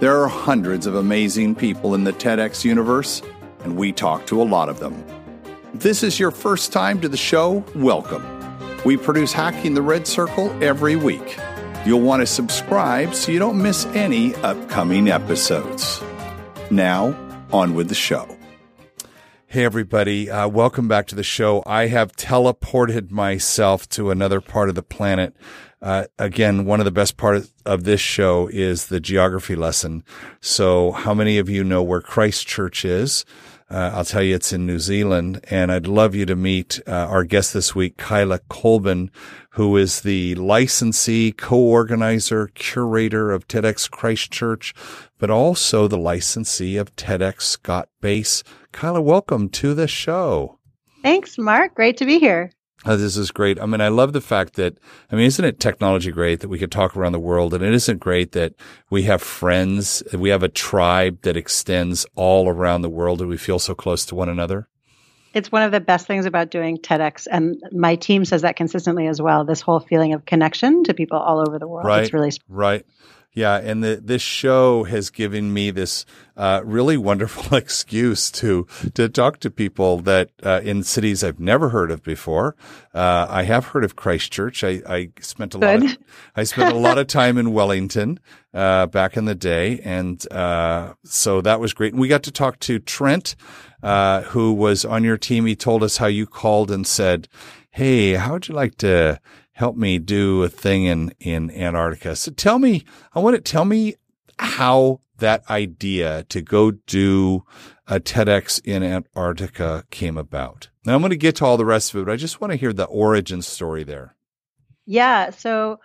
There are hundreds of amazing people in the TEDx universe, and we talk to a lot of them. If this is your first time to the show, welcome. We produce Hacking the Red Circle every week. You'll want to subscribe so you don't miss any upcoming episodes. Now, on with the show. Hey, everybody. Uh, welcome back to the show. I have teleported myself to another part of the planet. Uh, again, one of the best parts of this show is the geography lesson. So how many of you know where Christchurch is? Uh, I'll tell you it's in New Zealand and I'd love you to meet uh, our guest this week, Kaila Colbin, who is the licensee, co-organizer, curator of TEDx Christchurch, but also the licensee of TEDx Scott Base Kaila, welcome to the show. Thanks, Mark. Great to be here. Oh, this is great. I mean, I love the fact that, I mean, isn't it technology great that we could talk around the world? And it isn't great that we have friends, we have a tribe that extends all around the world and we feel so close to one another? It's one of the best things about doing TEDx. And my team says that consistently as well. This whole feeling of connection to people all over the world. Right. It's really right. Yeah, and the, this show has given me this uh, really wonderful excuse to to talk to people that uh, in cities I've never heard of before. Uh, I have heard of Christchurch. I, I spent a Good. lot. Of, I spent a lot of time in Wellington uh, back in the day, and uh, so that was great. And we got to talk to Trent, uh, who was on your team. He told us how you called and said, "Hey, how would you like to?" Help me do a thing in, in Antarctica. So tell me, I want to tell me how that idea to go do a TEDx in Antarctica came about. Now I'm going to get to all the rest of it, but I just want to hear the origin story there. Yeah. So,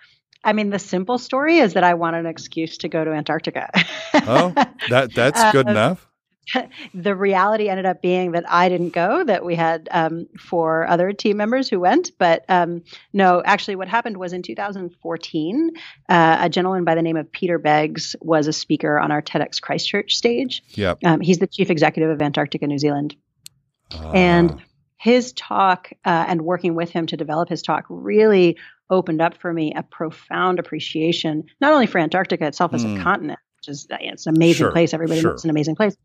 I mean, the simple story is that I wanted an excuse to go to Antarctica. oh, that that's good uh, enough. the reality ended up being that I didn't go, that we had um, four other team members who went. But um, no, actually, what happened was in 2014, uh, a gentleman by the name of Peter Beggs was a speaker on our TEDx Christchurch stage. Yep. Um, he's the chief executive of Antarctica New Zealand. Uh. And his talk uh, and working with him to develop his talk really opened up for me a profound appreciation, not only for Antarctica itself as mm. a continent, which is it's an amazing sure, place. Everybody sure. knows it's an amazing place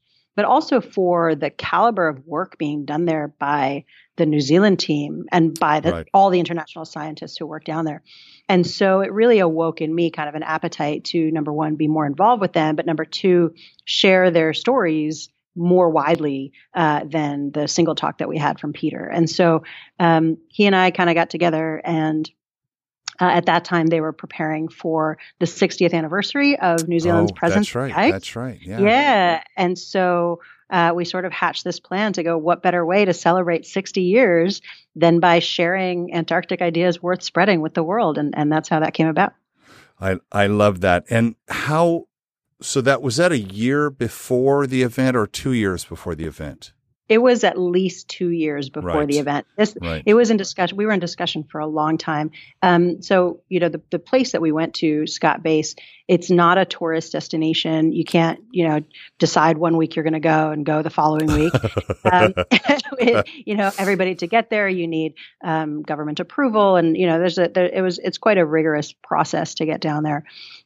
but also for the caliber of work being done there by the New Zealand team and by the, right. all the international scientists who work down there. And so it really awoke in me kind of an appetite to number one, be more involved with them, but number two, share their stories more widely uh, than the single talk that we had from Peter. And so um, he and I kind of got together and uh, at that time, they were preparing for the 60th anniversary of New Zealand's oh, presence. That's right. That's right. Yeah. Yeah. And so uh, we sort of hatched this plan to go, what better way to celebrate 60 years than by sharing Antarctic ideas worth spreading with the world? And, and that's how that came about. I, I love that. And how, so that was that a year before the event or two years before the event? It was at least two years before right. the event. This, right. It was in discussion. We were in discussion for a long time. Um, so, you know, the, the place that we went to, Scott Base, it's not a tourist destination. You can't, you know, decide one week you're going to go and go the following week. um, it, you know, everybody to get there, you need um, government approval, and you know, there's a there, it was it's quite a rigorous process to get down there.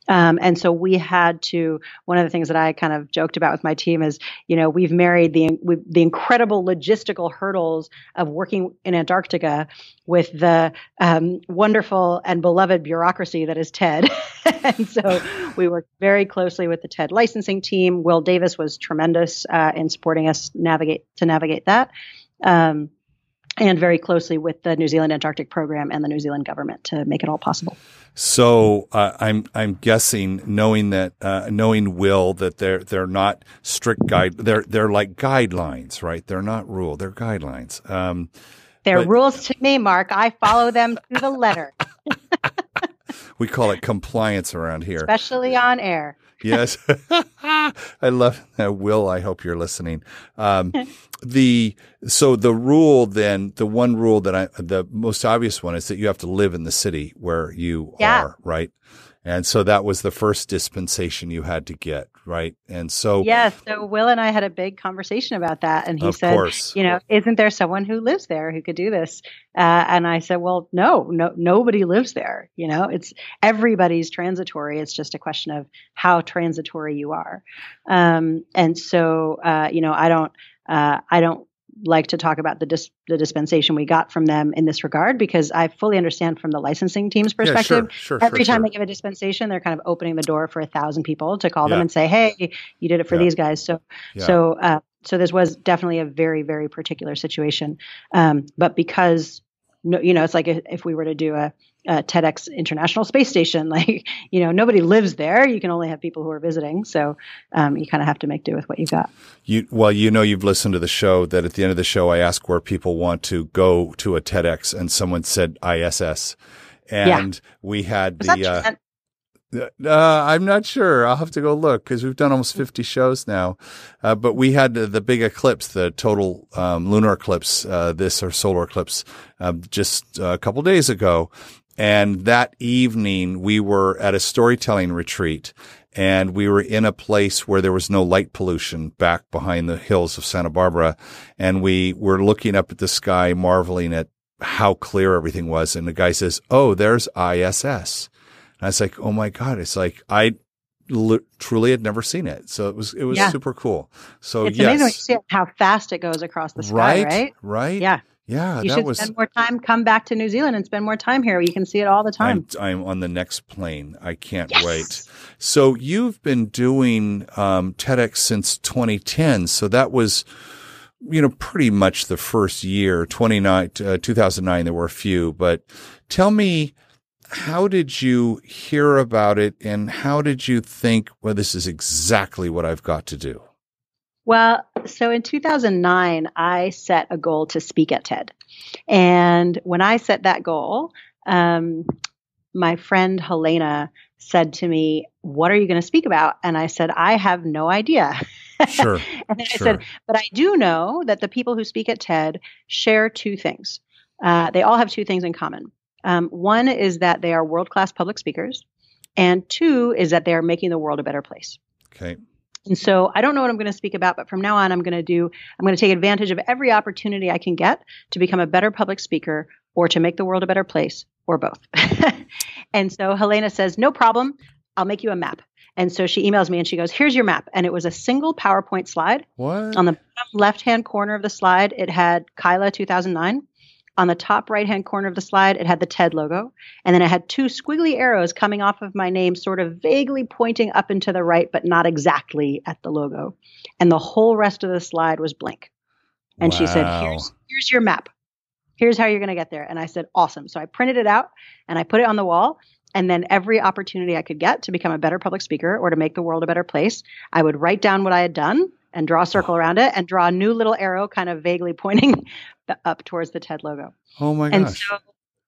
Um, and so we had to. One of the things that I kind of joked about with my team is, you know, we've married the the incredible logistical hurdles of working in Antarctica with the um, wonderful and beloved bureaucracy that is TED. and so we worked very closely with the TED licensing team. Will Davis was tremendous uh, in supporting us navigate to navigate that. Um, and very closely with the New Zealand Antarctic Program and the New Zealand government to make it all possible. So uh, I'm I'm guessing, knowing that uh, knowing Will that they're they're not strict guide they're they're like guidelines, right? They're not rule, they're guidelines. Um, they're but, rules to me, Mark. I follow them to the letter. we call it compliance around here, especially on air. Yes. I love that. Will, I hope you're listening. Um, the, so the rule then, the one rule that I, the most obvious one is that you have to live in the city where you yeah. are, right? And so that was the first dispensation you had to get, right? And so Yeah, so Will and I had a big conversation about that and he said, course. you know, isn't there someone who lives there who could do this? Uh, and I said, well, no, no nobody lives there, you know. It's everybody's transitory. It's just a question of how transitory you are. Um, and so uh, you know, I don't uh, I don't like to talk about the dis- the dispensation we got from them in this regard because I fully understand from the licensing team's perspective. Yeah, sure, sure, every sure, time they give a dispensation, they're kind of opening the door for a thousand people to call yeah. them and say, "Hey, you did it for yeah. these guys." So, so, uh, so this was definitely a very, very particular situation. Um, but because no, you know, it's like if we were to do a, a, TEDx International Space Station, like, you know, nobody lives there. You can only have people who are visiting. So um, you kind of have to make do with what you've got. You, well, you know, you've listened to the show that at the end of the show, I ask where people want to go to a TEDx, and someone said ISS. And yeah. we had the, uh, uh, I'm not sure. I'll have to go look because we've done almost 50 shows now. Uh, but we had the, the, big eclipse, the total um, lunar eclipse, uh, this or solar eclipse, um, just a couple days ago. And that evening, we were at a storytelling retreat and we were in a place where there was no light pollution back behind the hills of Santa Barbara. And we were looking up at the sky, marveling at how clear everything was. And the guy says, Oh, there's ISS. And I was like, oh my God. It's like, I l- truly had never seen it. So it was, it was yeah. super cool. So it's yes. amazing how fast it goes across the sky, right? Right. right? Yeah. Yeah, you should was, spend more time. Come back to New Zealand and spend more time here. You can see it all the time. I'm, I'm on the next plane. I can't yes. wait. So you've been doing um, TEDx since 2010. So that was, you know, pretty much the first year. 29, uh, 2009. There were a few, but tell me how did you hear about it and how did you think, well, this is exactly what I've got to do? Well, so in 2009, I set a goal to speak at TED. And when I set that goal, um, my friend Helena said to me, What are you going to speak about? And I said, I have no idea. Sure. and then sure. I said, But I do know that the people who speak at TED share two things. Uh, they all have two things in common. Um, one is that they are world class public speakers, and two is that they are making the world a better place. Okay. And so I don't know what I'm going to speak about, but from now on, I'm going to do, I'm going to take advantage of every opportunity I can get to become a better public speaker or to make the world a better place or both. and so Helena says, no problem. I'll make you a map. And so she emails me and she goes, Here's your map. And it was a single PowerPoint slide. What? On the left hand corner of the slide, it had Kaila 2009. On the top right hand corner of the slide, it had the TED logo. And then it had two squiggly arrows coming off of my name, sort of vaguely pointing up and to the right, but not exactly at the logo. And the whole rest of the slide was blank. And wow. she said, here's, here's your map. Here's how you're going to get there. And I said, awesome. So I printed it out and I put it on the wall. And then every opportunity I could get to become a better public speaker or to make the world a better place, I would write down what I had done and draw a circle around it and draw a new little arrow kind of vaguely pointing up towards the TED logo. Oh my gosh. And so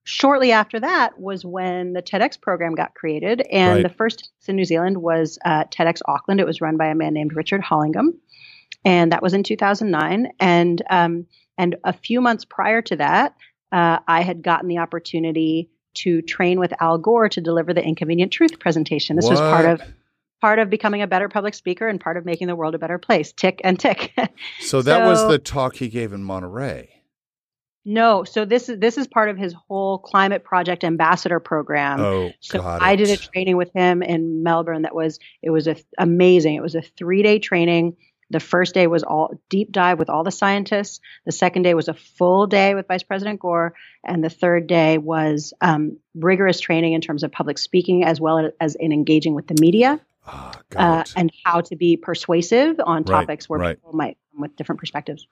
shortly after that was when the TEDx program got created. And right. the first in New Zealand was uh, TEDx Auckland. It was run by a man named Richard Hollingham. And that was in 2009. And, um, and a few months prior to that, uh, I had gotten the opportunity to train with Al Gore to deliver the Inconvenient Truth presentation. This what? was part of part of becoming a better public speaker and part of making the world a better place. Tick and tick. so that so, was the talk he gave in Monterey. No, so this is this is part of his whole climate project ambassador program. Oh, so got I it. did a training with him in Melbourne that was it was a, amazing. It was a 3-day training. The first day was all deep dive with all the scientists. The second day was a full day with Vice President Gore, and the third day was um, rigorous training in terms of public speaking as well as in engaging with the media. Oh, uh, and how to be persuasive on topics where right. people might come with different perspectives.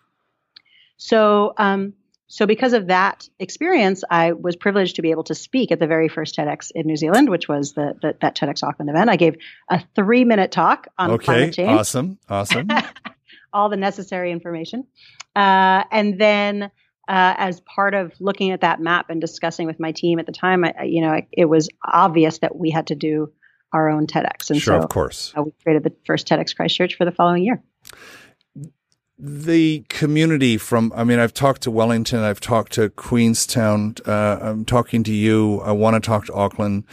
So, um, so because of that experience, I was privileged to be able to speak at the very first TEDx in New Zealand, which was the, the that TEDx Auckland event. I gave a three minute talk on okay, climate change. Awesome, awesome. All the necessary information, uh, and then. Uh, as part of looking at that map and discussing with my team at the time, I, you know, it, it was obvious that we had to do our own TEDx. And sure, so of course. Uh, we created the first TEDx Christchurch for the following year. The community from, I mean, I've talked to Wellington, I've talked to Queenstown, uh, I'm talking to you, I want to talk to Auckland.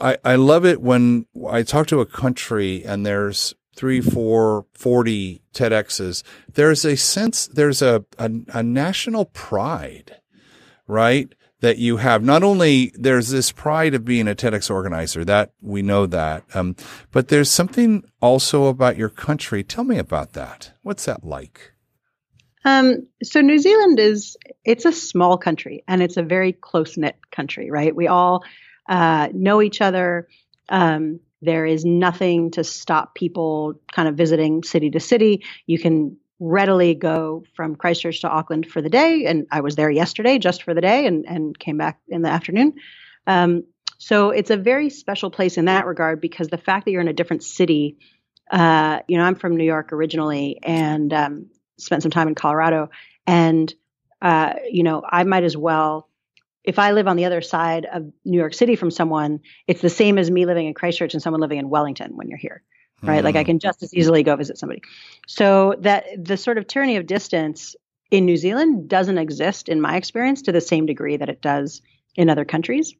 I, I love it when I talk to a country and there's three, four, 40 TEDx's. There's a sense, there's a, a, a national pride, right? That you have. Not only there's this pride of being a TEDx organizer, that we know that, um, but there's something also about your country. Tell me about that. What's that like? Um, so New Zealand is it's a small country and it's a very close knit country, right? We all uh, know each other. Um, there is nothing to stop people kind of visiting city to city. You can readily go from Christchurch to Auckland for the day. And I was there yesterday just for the day and, and came back in the afternoon. Um, so it's a very special place in that regard because the fact that you're in a different city, uh, you know, I'm from New York originally and um, spent some time in Colorado. And, uh, you know, I might as well, if I live on the other side of New York City from someone, it's the same as me living in Christchurch and someone living in Wellington when you're here right? Mm. Like I mm. can just as easily go visit somebody. So that the sort of tyranny of distance in New Zealand doesn't exist, in my experience, to the same degree that it does in other countries.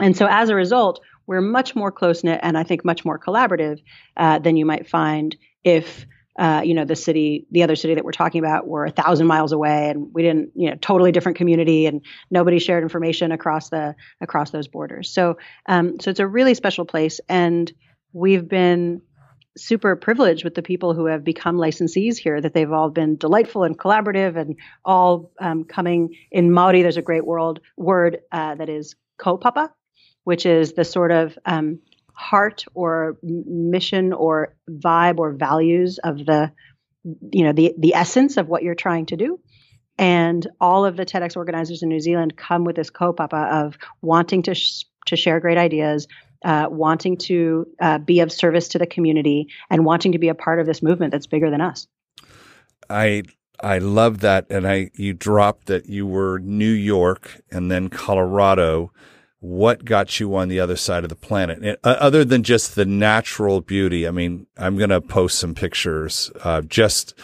And so as a result, we're much more close knit and I think much more collaborative uh, than you might find if. Uh, you know the city the other city that we're talking about were a thousand miles away and we didn't you know totally different community and nobody shared information across the across those borders so um, so it's a really special place and we've been super privileged with the people who have become licensees here that they've all been delightful and collaborative and all um, coming in Maori. There's a great world word uh, that is kaupapa, which is the sort of um, heart or mission or vibe or values of the you know the the essence of what you're trying to do. And all of the TEDx organizers in New Zealand come with this kaupapa of wanting to sh- to share great ideas, uh, wanting to uh, be of service to the community and wanting to be a part of this movement that's bigger than us. I I love that, and I you dropped that you were New York and then Colorado. What got you on the other side of the planet, and, uh, other than just the natural beauty? I mean, I'm going to post some pictures. Uh, just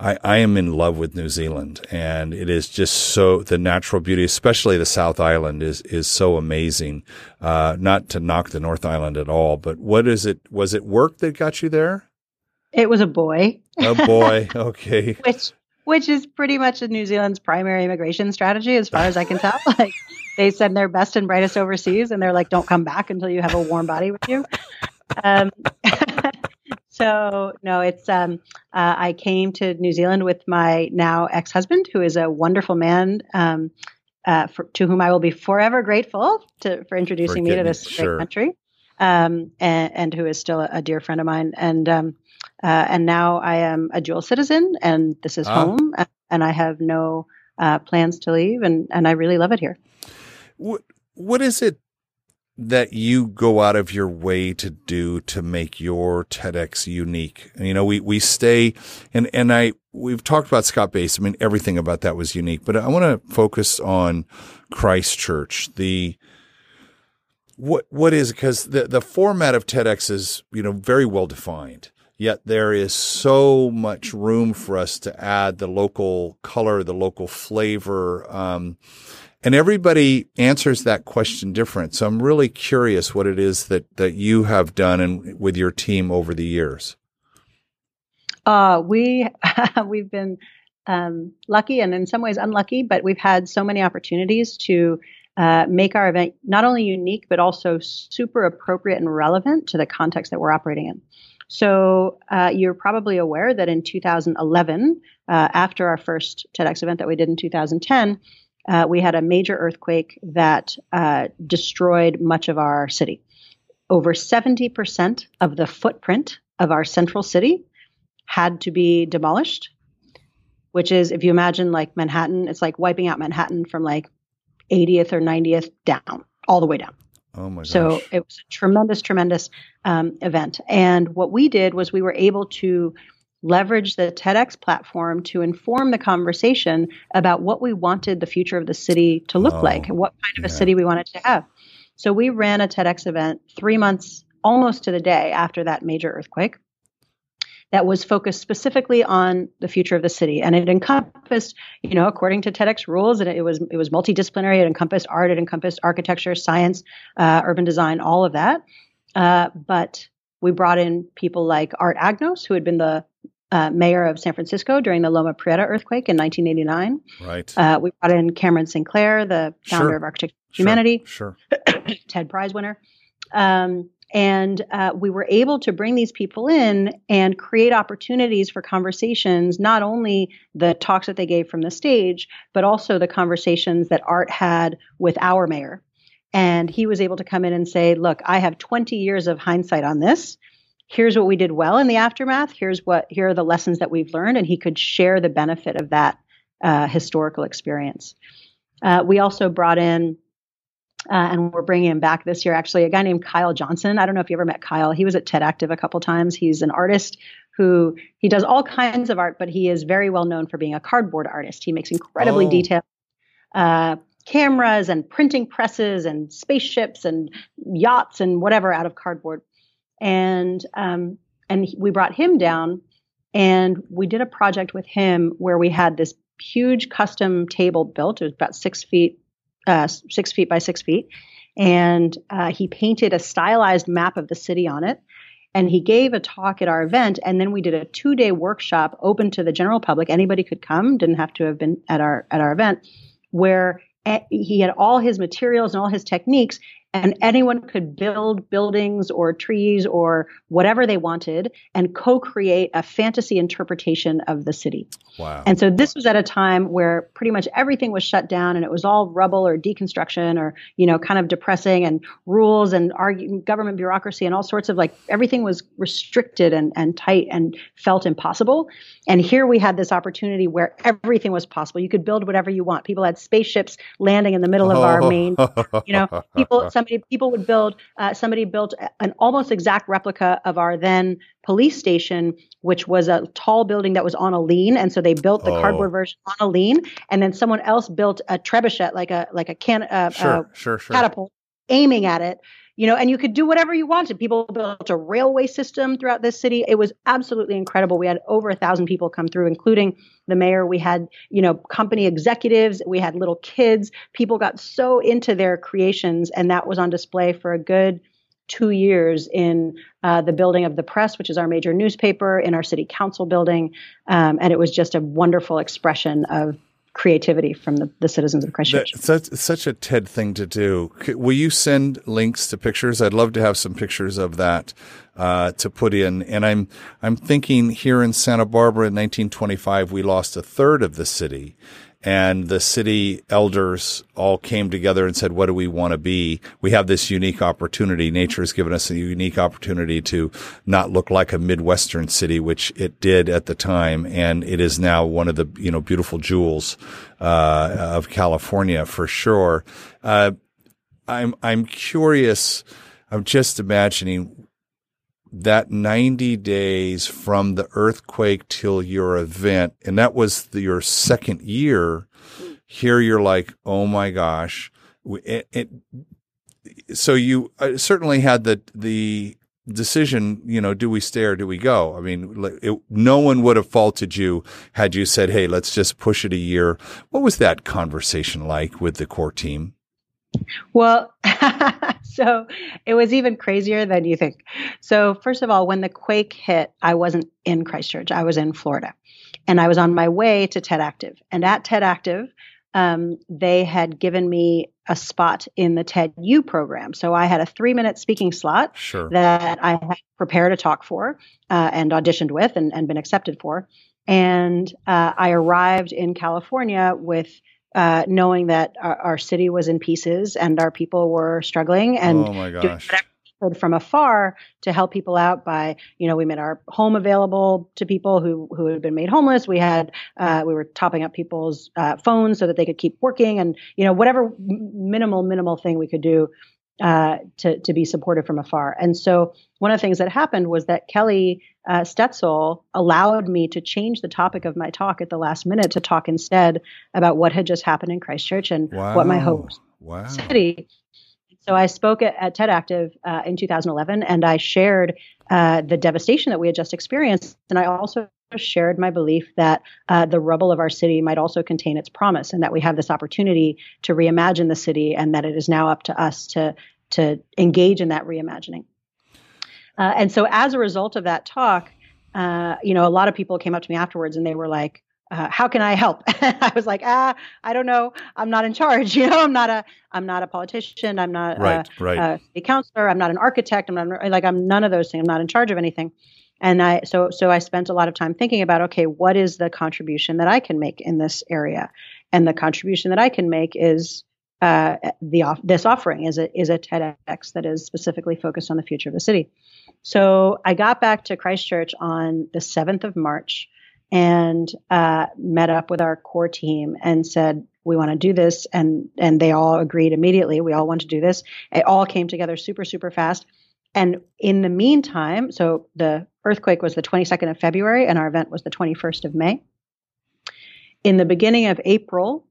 I, I am in love with New Zealand and it is just so the natural beauty, especially the South Island is, is so amazing. Uh, not to knock the North Island at all, but what is it? Was it work that got you there? It was a boy. A boy. Okay. which, which is pretty much New Zealand's primary immigration strategy, as far as I can tell. like they send their best and brightest overseas, and they're like, "Don't come back until you have a warm body with you." Um, so no, it's um, uh, I came to New Zealand with my now ex-husband, who is a wonderful man. Um, uh, for, to whom I will be forever grateful to, for introducing for me to this sure. great country, um, and, and, who is still a, a, dear friend of mine. And um, uh, and now I am a dual citizen, and this is ah. home, and I have no uh, plans to leave, and and I really love it here. What what is it that you go out of your way to do to make your TEDx unique. You know, we, we stay and, and I, we've talked about Scott Base. I mean, everything about that was unique, but I want to focus on Christchurch, the, what, what is, because the, the format of TEDx is, you know, very well defined. Yet there is so much room for us to add the local color, the local flavor. Um, and everybody answers that question different. So I'm really curious what it is that, that you have done and with your team over the years. Uh, we, we've been um, lucky and in some ways unlucky, but we've had so many opportunities to uh, make our event not only unique, but also super appropriate and relevant to the context that we're operating in. So uh, you're probably aware that in 2011, uh, after our first TEDx event that we did in 2010, uh, we had a major earthquake that uh, destroyed much of our city. Over 70% of the footprint of our central city had to be demolished, which is, if you imagine like Manhattan, it's like wiping out Manhattan from like 80th or 90th down, all the way down. Oh my gosh. So it was a tremendous, tremendous um, event. And what we did was we were able to leverage the TEDx platform to inform the conversation about what we wanted the future of the city to look oh, like and what kind of yeah. a city we wanted to have. So we ran a TEDx event three months almost to the day after that major earthquake that was focused specifically on the future of the city, and it encompassed, you know, according to TEDx rules, and it was it was multidisciplinary. It encompassed art, it encompassed architecture, science, uh, urban design, all of that. Uh, but we brought in people like Art Agnos, who had been the uh, mayor of San Francisco during the Loma Prieta earthquake in 1989. Right. Uh, we brought in Cameron Sinclair, the founder sure. of Architecture Humanity, sure. TED Prize winner. Um, and uh, we were able to bring these people in and create opportunities for conversations, not only the talks that they gave from the stage, but also the conversations that Art had with our mayor. And he was able to come in and say, Look, I have 20 years of hindsight on this. Here's what we did well in the aftermath. Here's what, here are the lessons that we've learned. And he could share the benefit of that uh, historical experience. Uh, we also brought in uh, and we're bringing him back this year. Actually, a guy named Kyle Johnson. I don't know if you ever met Kyle. He was at TED Active a couple times. He's an artist who he does all kinds of art, but he is very well known for being a cardboard artist. He makes incredibly oh. detailed uh, cameras and printing presses and spaceships and yachts and whatever out of cardboard. And um, and we brought him down, and we did a project with him where we had this huge custom table built. It was about six feet uh, six feet by six feet. And uh, he painted a stylized map of the city on it. And he gave a talk at our event. And then we did a two day workshop open to the general public. Anybody could come, didn't have to have been at our, at our event, where eh, he had all his materials and all his techniques and anyone could build buildings or trees or whatever they wanted and co-create a fantasy interpretation of the city. Wow. And so this was at a time where pretty much everything was shut down and it was all rubble or deconstruction or, you know, kind of depressing and rules and argue, government bureaucracy and all sorts of like everything was restricted and, and tight and felt impossible. And here we had this opportunity where everything was possible. You could build whatever you want. People had spaceships landing in the middle of our main, you know, people, some somebody people would build uh, somebody built an almost exact replica of our then police station which was a tall building that was on a lean and so they built the oh. cardboard version on a lean and then someone else built a trebuchet like a like a can uh, sure, uh, sure, sure. catapult aiming at it you know, and you could do whatever you wanted. People built a railway system throughout this city. It was absolutely incredible. We had over a thousand people come through, including the mayor. We had, you know, company executives. We had little kids. People got so into their creations, and that was on display for a good two years in uh, the building of the press, which is our major newspaper, in our city council building. Um, and it was just a wonderful expression of creativity from the, the citizens of Christchurch. That's such, such a TED thing to do. Will you send links to pictures? I'd love to have some pictures of that uh, to put in. And I'm I'm thinking here in Santa Barbara in 1925 we lost a third of the city, and the city elders all came together and said, what do we want to be? We have this unique opportunity. Nature has given us a unique opportunity to not look like a Midwestern city, which it did at the time. And it is now one of the, you know, beautiful jewels, uh, of California for sure. Uh, I'm, I'm curious. I'm just imagining that 90 days from the earthquake till your event, and that was the, your second year, here you're like, oh my gosh. It, it, so you uh, certainly had the, the decision, you know, do we stay or do we go? I mean, it, no one would have faulted you had you said, hey, let's just push it a year. What was that conversation like with the core team? Well, so it was even crazier than you think. So, first of all, when the quake hit, I wasn't in Christchurch, I was in Florida. And I was on my way to TED Active. And at TED Active, um, they had given me a spot in the TED U program. So I had a three minute speaking slot sure. that I had prepared a talk for uh, and auditioned with and, and, been accepted for. And uh, I arrived in California with uh, knowing that our, our, city was in pieces and our people were struggling and oh from afar to help people out by you know we made our home available to people who who had been made homeless. We had uh, we were topping up people's uh, phones so that they could keep working and you know whatever minimal minimal thing we could do uh, to to be supported from afar. And so one of the things that happened was that Kelly uh, Stoetzel allowed me to change the topic of my talk at the last minute to talk instead about what had just happened in Christchurch and wow. what my hopes wow. city. So I spoke at, at TED Active uh, in 2011, and I shared uh, the devastation that we had just experienced, and I also shared my belief that uh, the rubble of our city might also contain its promise, and that we have this opportunity to reimagine the city, and that it is now up to us to to engage in that reimagining. Uh, and so, as a result of that talk, uh, you know, a lot of people came up to me afterwards, and they were like, uh, how can I help? I was like, ah, I don't know. I'm not in charge. You know, I'm not a, I'm not a politician. I'm not right, a, right. a counselor. I'm not an architect. I'm not like, I'm none of those things. I'm not in charge of anything. And I, so, so I spent a lot of time thinking about, okay, what is the contribution that I can make in this area? And the contribution that I can make is, uh, the off, this offering is a, is a TEDx that is specifically focused on the future of the city. So I got back to Christchurch on the 7th of March and uh, met up with our core team and said we want to do this and and they all agreed immediately we all want to do this it all came together super super fast and in the meantime so the earthquake was the 22nd of february and our event was the 21st of may in the beginning of april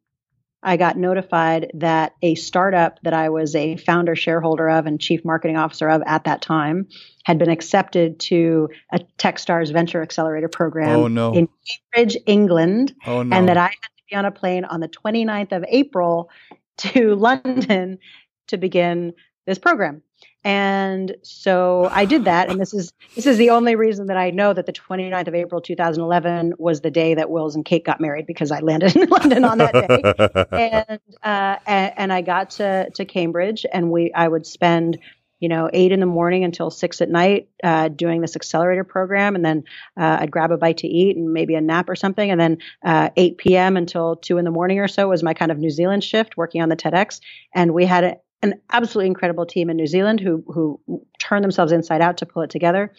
I got notified that a startup that I was a founder shareholder of and chief marketing officer of at that time had been accepted to a Techstars Venture Accelerator program oh, no. in Cambridge, England, oh, no. and that I had to be on a plane on the 29th of April to London to begin this program. And so I did that, and this is this is the only reason that I know that the 29th of April 2011 was the day that Wills and Kate got married because I landed in London on that day, and, uh, and and I got to to Cambridge, and we I would spend you know, eight in the morning until six at night, uh, doing this accelerator program. And then uh, I'd grab a bite to eat and maybe a nap or something. And then uh, 8 p.m. until two in the morning or so was my kind of New Zealand shift working on the TEDx. And we had an absolutely incredible team in New Zealand who who turned themselves inside out to pull it together.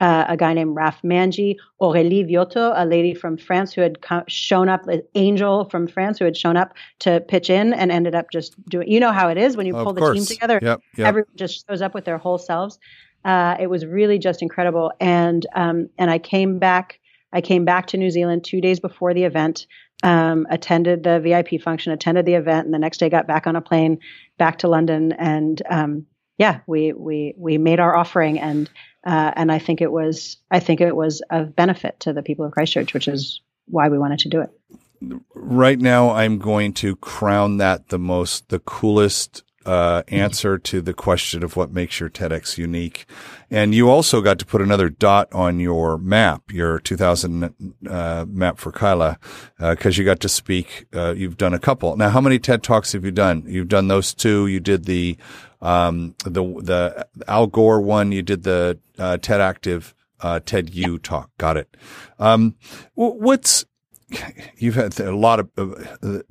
Uh, a guy named Raf Manji, Aurélie Viotto, a lady from France who had shown up, an angel from France who had shown up to pitch in and ended up just doing. You know how it is when you pull the team together. Yep, yep. Everyone just shows up with their whole selves. Uh, it was really just incredible, and um, and I came back. I came back to New Zealand two days before the event um, attended the VIP function, attended the event, and the next day got back on a plane back to London. And um, yeah, we we we made our offering, and uh, and I think it was I think it was of benefit to the people of Christchurch, which is why we wanted to do it. Right now, I'm going to crown that the most the coolest uh, answer to the question of what makes your TEDx unique. And you also got to put another dot on your map, your 2000 uh, map for Kaila, because uh, you got to speak. Uh, you've done a couple. Now, how many TED Talks have you done? You've done those two. You did the um, the the Al Gore one. You did the uh, TED Active uh, TED U talk. Got it. Um, what's you've had a lot of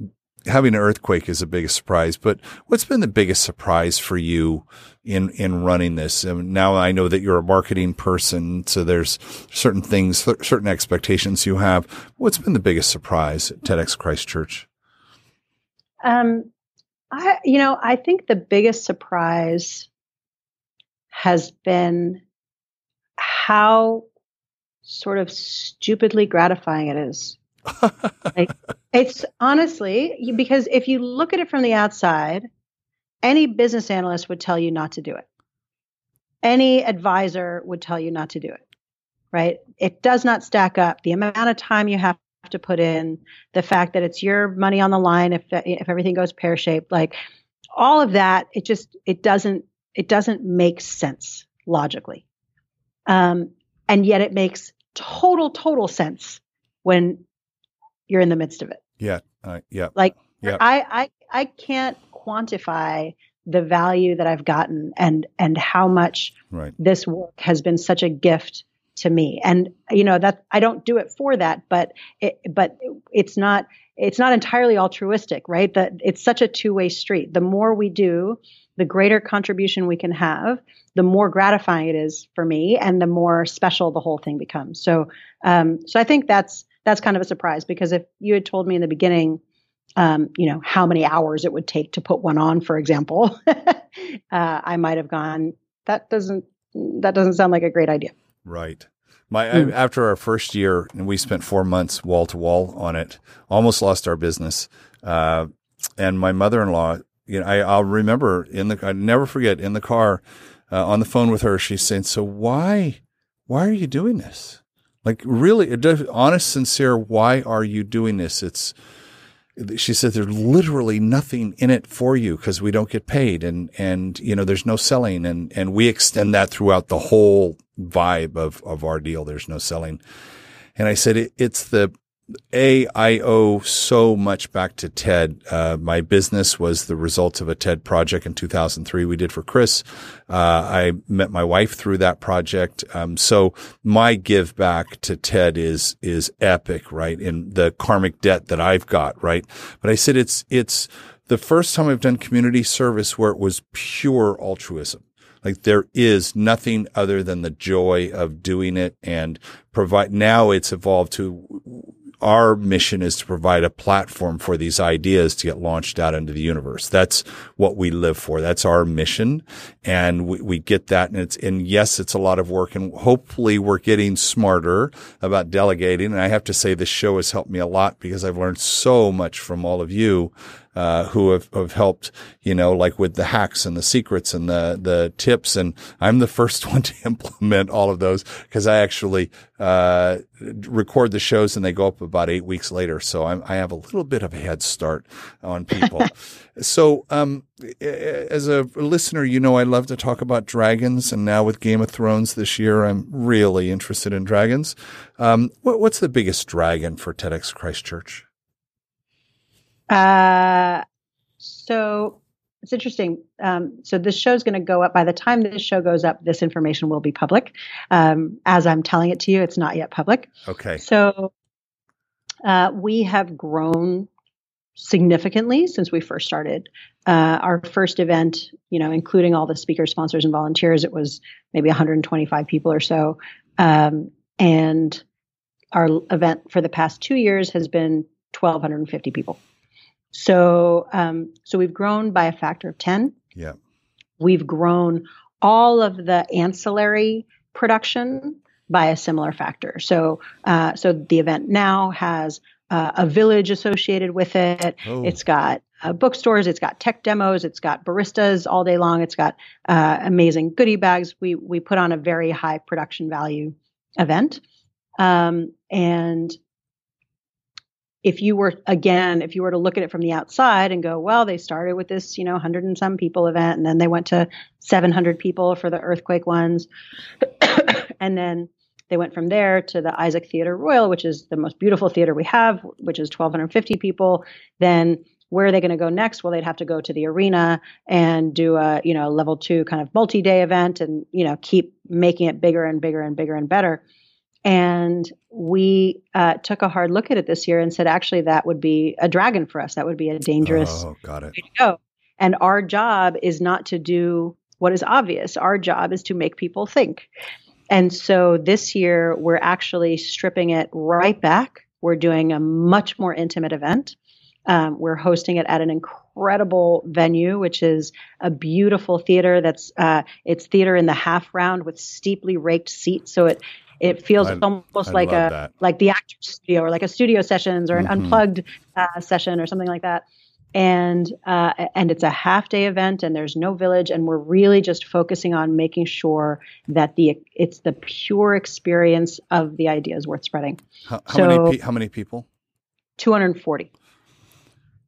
having an earthquake is a big surprise, but what's been the biggest surprise for you in, in running this? Mean, now I know that you're a marketing person, so there's certain things, certain expectations you have. What's been the biggest surprise at TEDx Christchurch? Um, I, you know, I think the biggest surprise has been how sort of stupidly gratifying it is like, it's honestly because if you look at it from the outside, any business analyst would tell you not to do it. Any advisor would tell you not to do it. Right? It does not stack up. The amount of time you have to put in, the fact that it's your money on the line if if everything goes pear shaped, like all of that, it just it doesn't it doesn't make sense logically. Um, and yet it makes total total sense when you're in the midst of it. Yeah. Uh, yeah. Like yeah. I, I, I can't quantify the value that I've gotten and, and how much right. this work has been such a gift to me. And, you know, that I don't do it for that, but it, but it's not, it's not entirely altruistic, right? That it's such a two way street. The more we do, the greater contribution we can have, the more gratifying it is for me and the more special the whole thing becomes. So, um, so I think that's, that's kind of a surprise because if you had told me in the beginning, um, you know, how many hours it would take to put one on, for example, uh, I might have gone, that doesn't, that doesn't sound like a great idea. Right. My mm. I, after our first year, and we spent four months wall to wall on it, almost lost our business. Uh, and my mother in law you know, I, I'll remember in the, I never forget in the car, uh, on the phone with her, she's saying, so why, why are you doing this? Like really, honest, sincere, why are you doing this? It's, she said there's literally nothing in it for you because we don't get paid and and you know there's no selling and and we extend that throughout the whole vibe of of our deal there's no selling and i said it, it's the a, I owe so much back to TED. Uh, my business was the result of a TED project in 2003 we did for Chris. Uh, I met my wife through that project. Um, so my give back to TED is, is epic, right? In the karmic debt that I've got, right? But I said it's, it's the first time I've done community service where it was pure altruism. Like there is nothing other than the joy of doing it and provide. Now it's evolved to our mission is to provide a platform for these ideas to get launched out into the universe. That's what we live for. That's our mission. And we, we get that. And it's, and yes, it's a lot of work and hopefully we're getting smarter about delegating. And I have to say this show has helped me a lot because I've learned so much from all of you uh, who have, have helped, you know, like with the hacks and the secrets and the, the tips. And I'm the first one to implement all of those because I actually, uh, record the shows and they go up about eight weeks later. So I'm, i have a little bit of a head start on people. so, um, as a listener, you know, I love to talk about dragons and now with Game of Thrones this year, I'm really interested in dragons. Um, what, what's the biggest dragon for TEDx Christchurch? Uh, so it's interesting. Um, so this show is going to go up. By the time this show goes up, this information will be public. Um, as I'm telling it to you, it's not yet public. Okay. So uh, we have grown significantly since we first started. Uh, our first event, you know, including all the speakers, sponsors, and volunteers, it was maybe 125 people or so. Um, and our event for the past two years has been 1,250 people. So, um, so we've grown by a factor of 10. Yeah. We've grown all of the ancillary production by a similar factor. So, uh, so the event now has uh, a village associated with it. Oh. It's got uh, bookstores. It's got tech demos. It's got baristas all day long. It's got uh, amazing goodie bags. We we put on a very high production value event, um, and if you were again if you were to look at it from the outside and go well they started with this you know 100 and some people event and then they went to 700 people for the earthquake ones. And then they went from there to the isaac theater royal which is the most beautiful theater we have which is 1250 people. Then where are they going to go next? Well they'd have to go to the arena and do a you know level two kind of multi-day event and you know keep making it bigger and bigger and bigger and better and we uh, took a hard look at it this year and said, actually, that would be a dragon for us. That would be a dangerous oh, got it. way to go. And our job is not to do what is obvious. Our job is to make people think. And so this year, we're actually stripping it right back. We're doing a much more intimate event. Um, we're hosting it at an incredible venue, which is a beautiful theater. That's uh, it's theater in the half round with steeply raked seats, so it it feels I, almost I like a that. like the actor studio or like a studio sessions or an mm-hmm. unplugged uh, session or something like that. And uh, and it's a half day event and there's no village and we're really just focusing on making sure that the it's the pure experience of the idea is worth spreading. How, how so, many how many people? 240.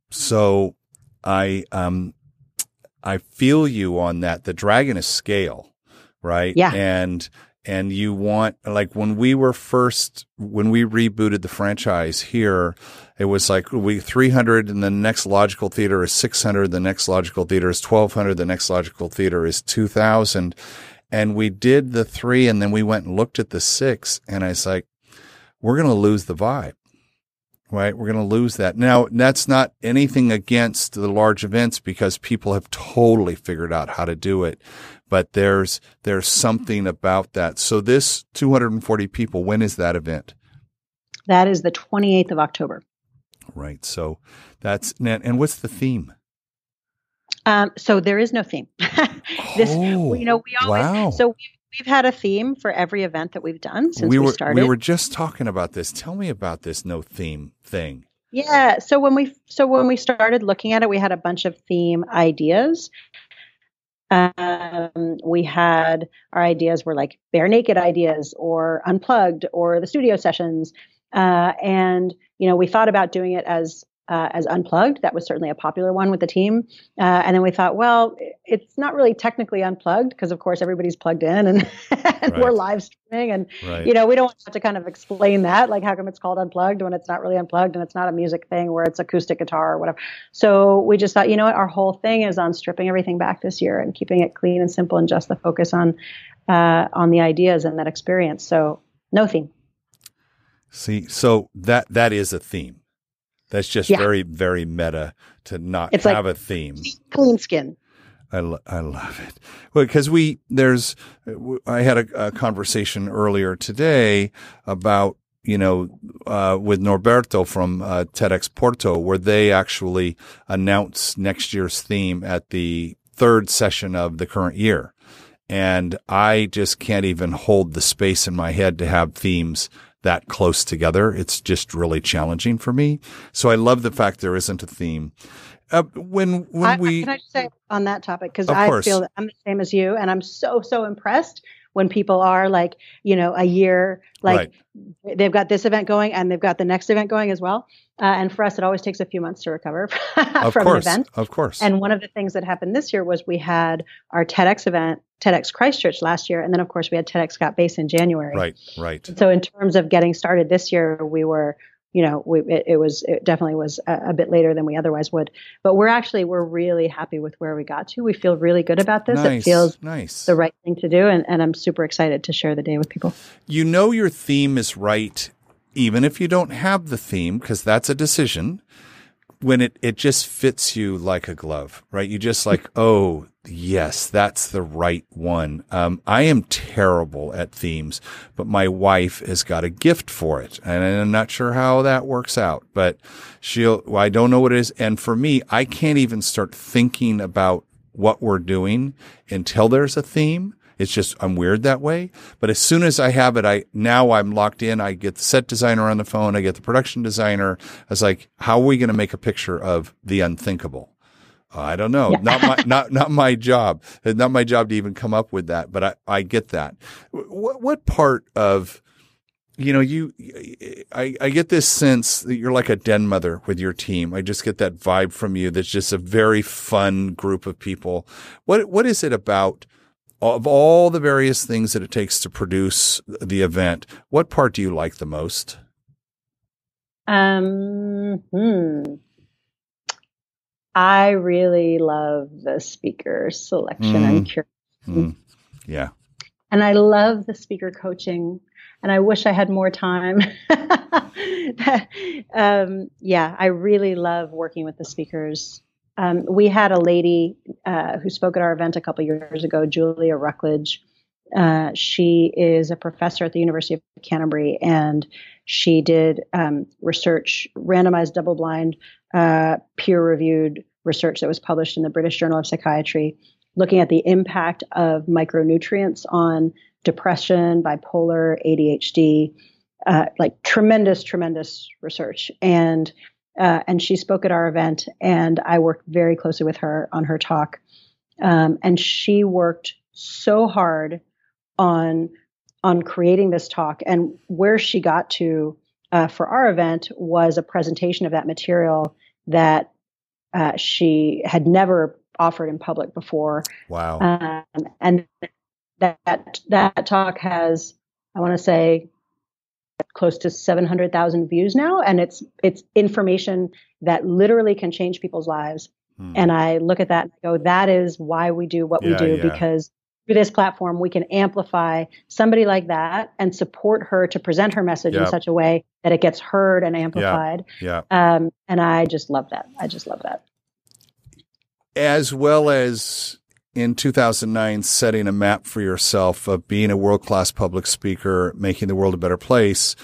So I um I feel you on that. The dragon is scale, right? Yeah. And and you want like when we were first when we rebooted the franchise here it was like we 300 and the next logical theater is 600 the next logical theater is 1200 the next logical theater is 2000 and we did the 3 and then we went and looked at the 6 and I was like we're going to lose the vibe right? We're going to lose that. Now, that's not anything against the large events because people have totally figured out how to do it but there's there's something about that. So this 240 people, when is that event? That is the 28th of October. Right. So that's and what's the theme? Um, so there is no theme. this, oh, you know, we always wow. so we've, we've had a theme for every event that we've done since we, were, we started. We were just talking about this. Tell me about this no theme thing. Yeah. So when we so when we started looking at it, we had a bunch of theme ideas. Um, we had our ideas were like bare naked ideas or unplugged or the studio sessions. Uh, and you know, we thought about doing it as uh, as unplugged. That was certainly a popular one with the team. Uh, and then we thought, well, it's not really technically unplugged because, of course, everybody's plugged in and, and right. we're live streaming. And, right. you know, we don't have to kind of explain that. Like, how come it's called unplugged when it's not really unplugged and it's not a music thing where it's acoustic guitar or whatever. So we just thought, you know what, our whole thing is on stripping everything back this year and keeping it clean and simple and just the focus on uh, on the ideas and that experience. So no theme. See, so that that is a theme that's just yeah. very, very meta to not it's have like a theme. Clean skin. I, lo- I love it. Well, because we, there's, I had a, a, conversation earlier today about, you know, uh, with Norberto from uh, TEDx Porto, where they actually announce next year's theme at the third session of the current year. And I just can't even hold the space in my head to have themes that close together. It's just really challenging for me. So I love the fact there isn't a theme. Uh, when when I, we can I just say on that topic because I course. feel that I'm the same as you, and I'm so so impressed when people are like you know a year like right. they've got this event going and they've got the next event going as well. Uh, and for us, it always takes a few months to recover from course, an event. Of course. And one of the things that happened this year was we had our TEDx event, TEDx Christchurch last year, and then of course we had TEDx Scott Base in January. Right, right. so in terms of getting started this year, we were you know, we, it, it, was it definitely was a, a, bit later than we otherwise would. But we're actually we're really happy with where we got to. We feel really good about this. Nice, it feels nice, the right thing to do, and, and I'm super excited to share the day with people. You know, your theme is right, even if you don't have the theme, because that's a decision when it, it just fits you like a glove, right? You just like, oh, yes, that's the right one. Um, I am terrible at themes, but my wife has got a gift for it. And I'm not sure how that works out, but she'll, well, I don't know what it is. And for me, I can't even start thinking about what we're doing until there's a theme. It's just I'm weird that way. But as soon as I have it, I now I'm locked in. I get the set designer on the phone. I get the production designer. I was like, how are we going to make a picture of the unthinkable? Uh, I don't know. Yeah. not my not not my job. It's not my job to even come up with that. But I I get that. What what part of you know, you, I, I get this sense that you're like a den mother with your team. I just get that vibe from you. That's just a very fun group of people. What, what is it about of all the various things that it takes to produce the event, what part do you like the most? Um, hmm. I really love the speaker selection mm. and curation. Mm. Yeah. And I love the speaker coaching. And I wish I had more time. um, yeah, I really love working with the speakers um, we had a lady uh, who spoke at our event a couple years ago, Julia Rucklidge. Uh, she is a professor at the University of Canterbury, and she did um, research, randomized, double-blind, uh, peer-reviewed research that was published in the British Journal of Psychiatry, looking at the impact of micronutrients on depression, bipolar, ADHD, uh, like tremendous, tremendous research. And uh, and she spoke at our event, and I worked very closely with her on her talk. Um, and she worked so hard on on creating this talk, and where she got to uh, for our event was a presentation of that material that uh, she had never offered in public before. Wow! Um, and that that talk has, I want to say, close to 700,000 views now and it's it's information that literally can change people's lives hmm. and i look at that and go that is why we do what yeah, we do yeah. because through this platform we can amplify somebody like that and support her to present her message yep. in such a way that it gets heard and amplified yeah, yeah. Um, and i just love that i just love that as well as in 2009 setting a map for yourself of being a world class public speaker, making the world a better place.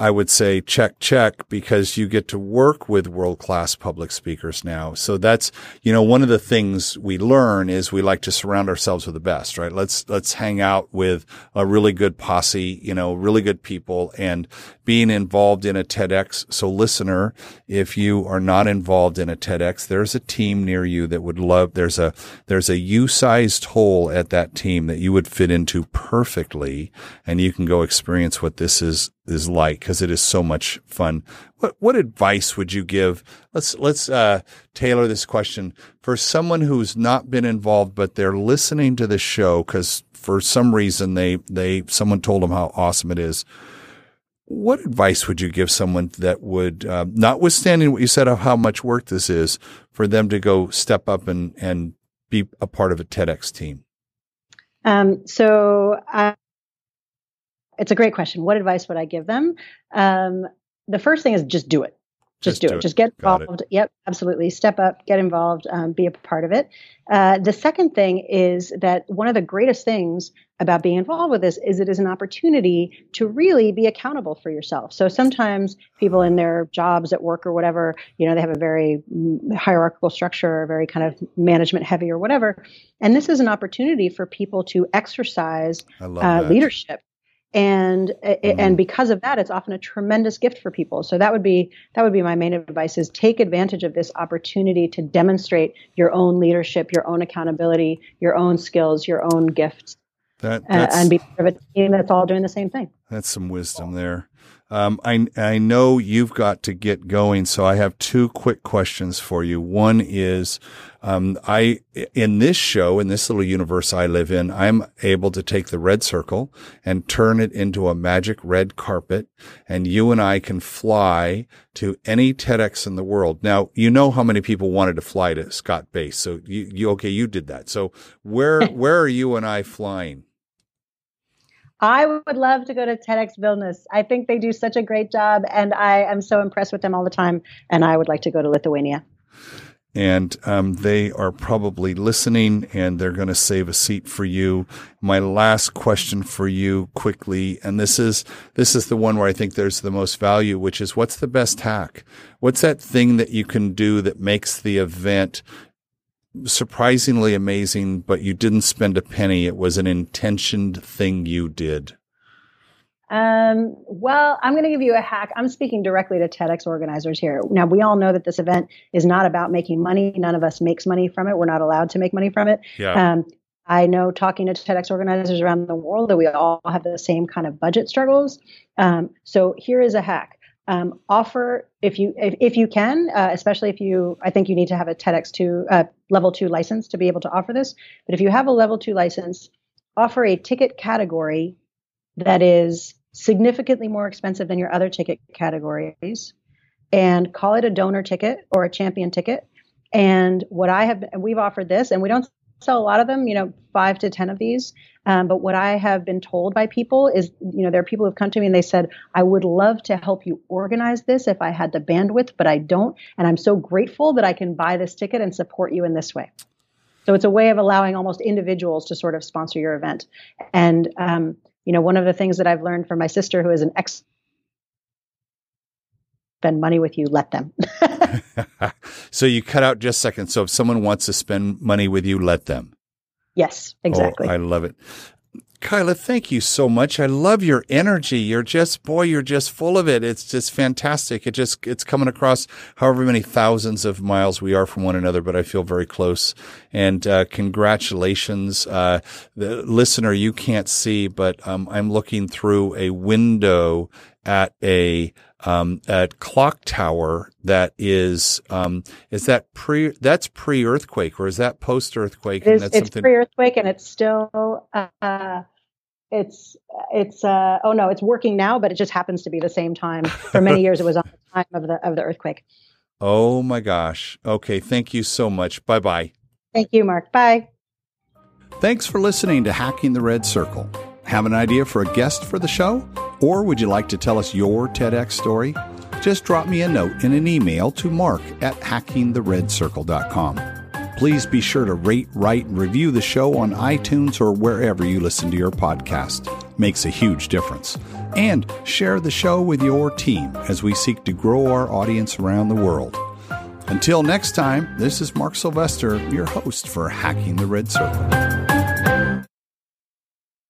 I would say check, check, because you get to work with world class public speakers now. So that's, you know, one of the things we learn is we like to surround ourselves with the best, right? Let's, let's hang out with a really good posse, you know, really good people and being involved in a TEDx. So listener, if you are not involved in a TEDx, there's a team near you that would love, there's a, there's a U-sized hole at that team that you would fit into perfectly and you can go experience what this is is like because it is so much fun. What what advice would you give? Let's let's uh, tailor this question for someone who's not been involved, but they're listening to the show because for some reason they they someone told them how awesome it is. What advice would you give someone that would, uh, notwithstanding what you said of how much work this is, for them to go step up and and be a part of a TEDx team? Um, so I, it's a great question. What advice would I give them? Um, the first thing is just do it. Just, just do, do it. it. Just get involved. Yep, absolutely. Step up, get involved, um, be a part of it. Uh, the second thing is that one of the greatest things about being involved with this is it is an opportunity to really be accountable for yourself. So sometimes people in their jobs at work or whatever, you know, they have a very mm, hierarchical structure, very kind of management heavy or whatever. And this is an opportunity for people to exercise uh, leadership and mm-hmm. and because of that it's often a tremendous gift for people. So that would be that would be my main advice is take advantage of this opportunity to demonstrate your own leadership your own accountability your own skills your own gifts that, uh, and be part of a team that's all doing the same thing. That's some wisdom there um, I, I know you've got to get going, so I have two quick questions for you. One is, um, I, in this show, in this little universe I live in, I'm able to take the red circle and turn it into a magic red carpet. And you and I can fly to any TEDx in the world. Now, you know how many people wanted to fly to Scott Base. So you, you okay, you did that. So where, where are you and I flying? I would love to go to TEDx Vilnius. I think they do such a great job, and I am so impressed with them all the time. And I would like to go to Lithuania. And um, they are probably listening, and they're going to save a seat for you. My last question for you, quickly, and this is this is the one where I think there's the most value, which is what's the best hack? What's that thing that you can do that makes the event surprisingly amazing, but you didn't spend a penny. It was an intentioned thing you did. Um, well, I'm going to give you a hack. I'm speaking directly to TEDx organizers here. Now, we all know that this event is not about making money. None of us makes money from it. We're not allowed to make money from it. Yeah. Um, I know talking to TEDx organizers around the world that we all have the same kind of budget struggles. Um, so here is a hack um, offer if you if, if you can, uh, especially if you I think you need to have a TEDx two uh, level two license to be able to offer this. But if you have a level two license, offer a ticket category that is significantly more expensive than your other ticket categories, and call it a donor ticket or a champion ticket. And what I have, we've offered this, and we don't sell a lot of them, you know, five to 10 of these. Um, but what I have been told by people is, you know, there are people who've come to me and they said, I would love to help you organize this if I had the bandwidth, but I don't. And I'm so grateful that I can buy this ticket and support you in this way. So it's a way of allowing almost individuals to sort of sponsor your event. And, um, you know, one of the things that I've learned from my sister, who is an ex spend money with you, let them. so you cut out just a second. So if someone wants to spend money with you, let them. Yes, exactly. Oh, I love it. Kaila, thank you so much. I love your energy. You're just, boy, you're just full of it. It's just fantastic. It just, it's coming across however many thousands of miles we are from one another, but I feel very close. And, uh, congratulations. Uh, the listener, you can't see, but, um, I'm looking through a window at a, um, at clock tower that is um, is that pre that's pre earthquake or is that post earthquake? It is, it's something... pre earthquake and it's still uh, it's it's uh, oh no it's working now but it just happens to be the same time. For many years it was on the time of the of the earthquake. Oh my gosh. Okay, thank you so much. Bye bye. Thank you, Mark. Bye. Thanks for listening to Hacking the Red Circle. Have an idea for a guest for the show? Or would you like to tell us your TEDx story? Just drop me a note in an email to mark at hackingtheredcircle.com. Please be sure to rate, write, and review the show on iTunes or wherever you listen to your podcast. makes a huge difference. And share the show with your team as we seek to grow our audience around the world. Until next time, this is Mark Sylvester, your host for Hacking the Red Circle.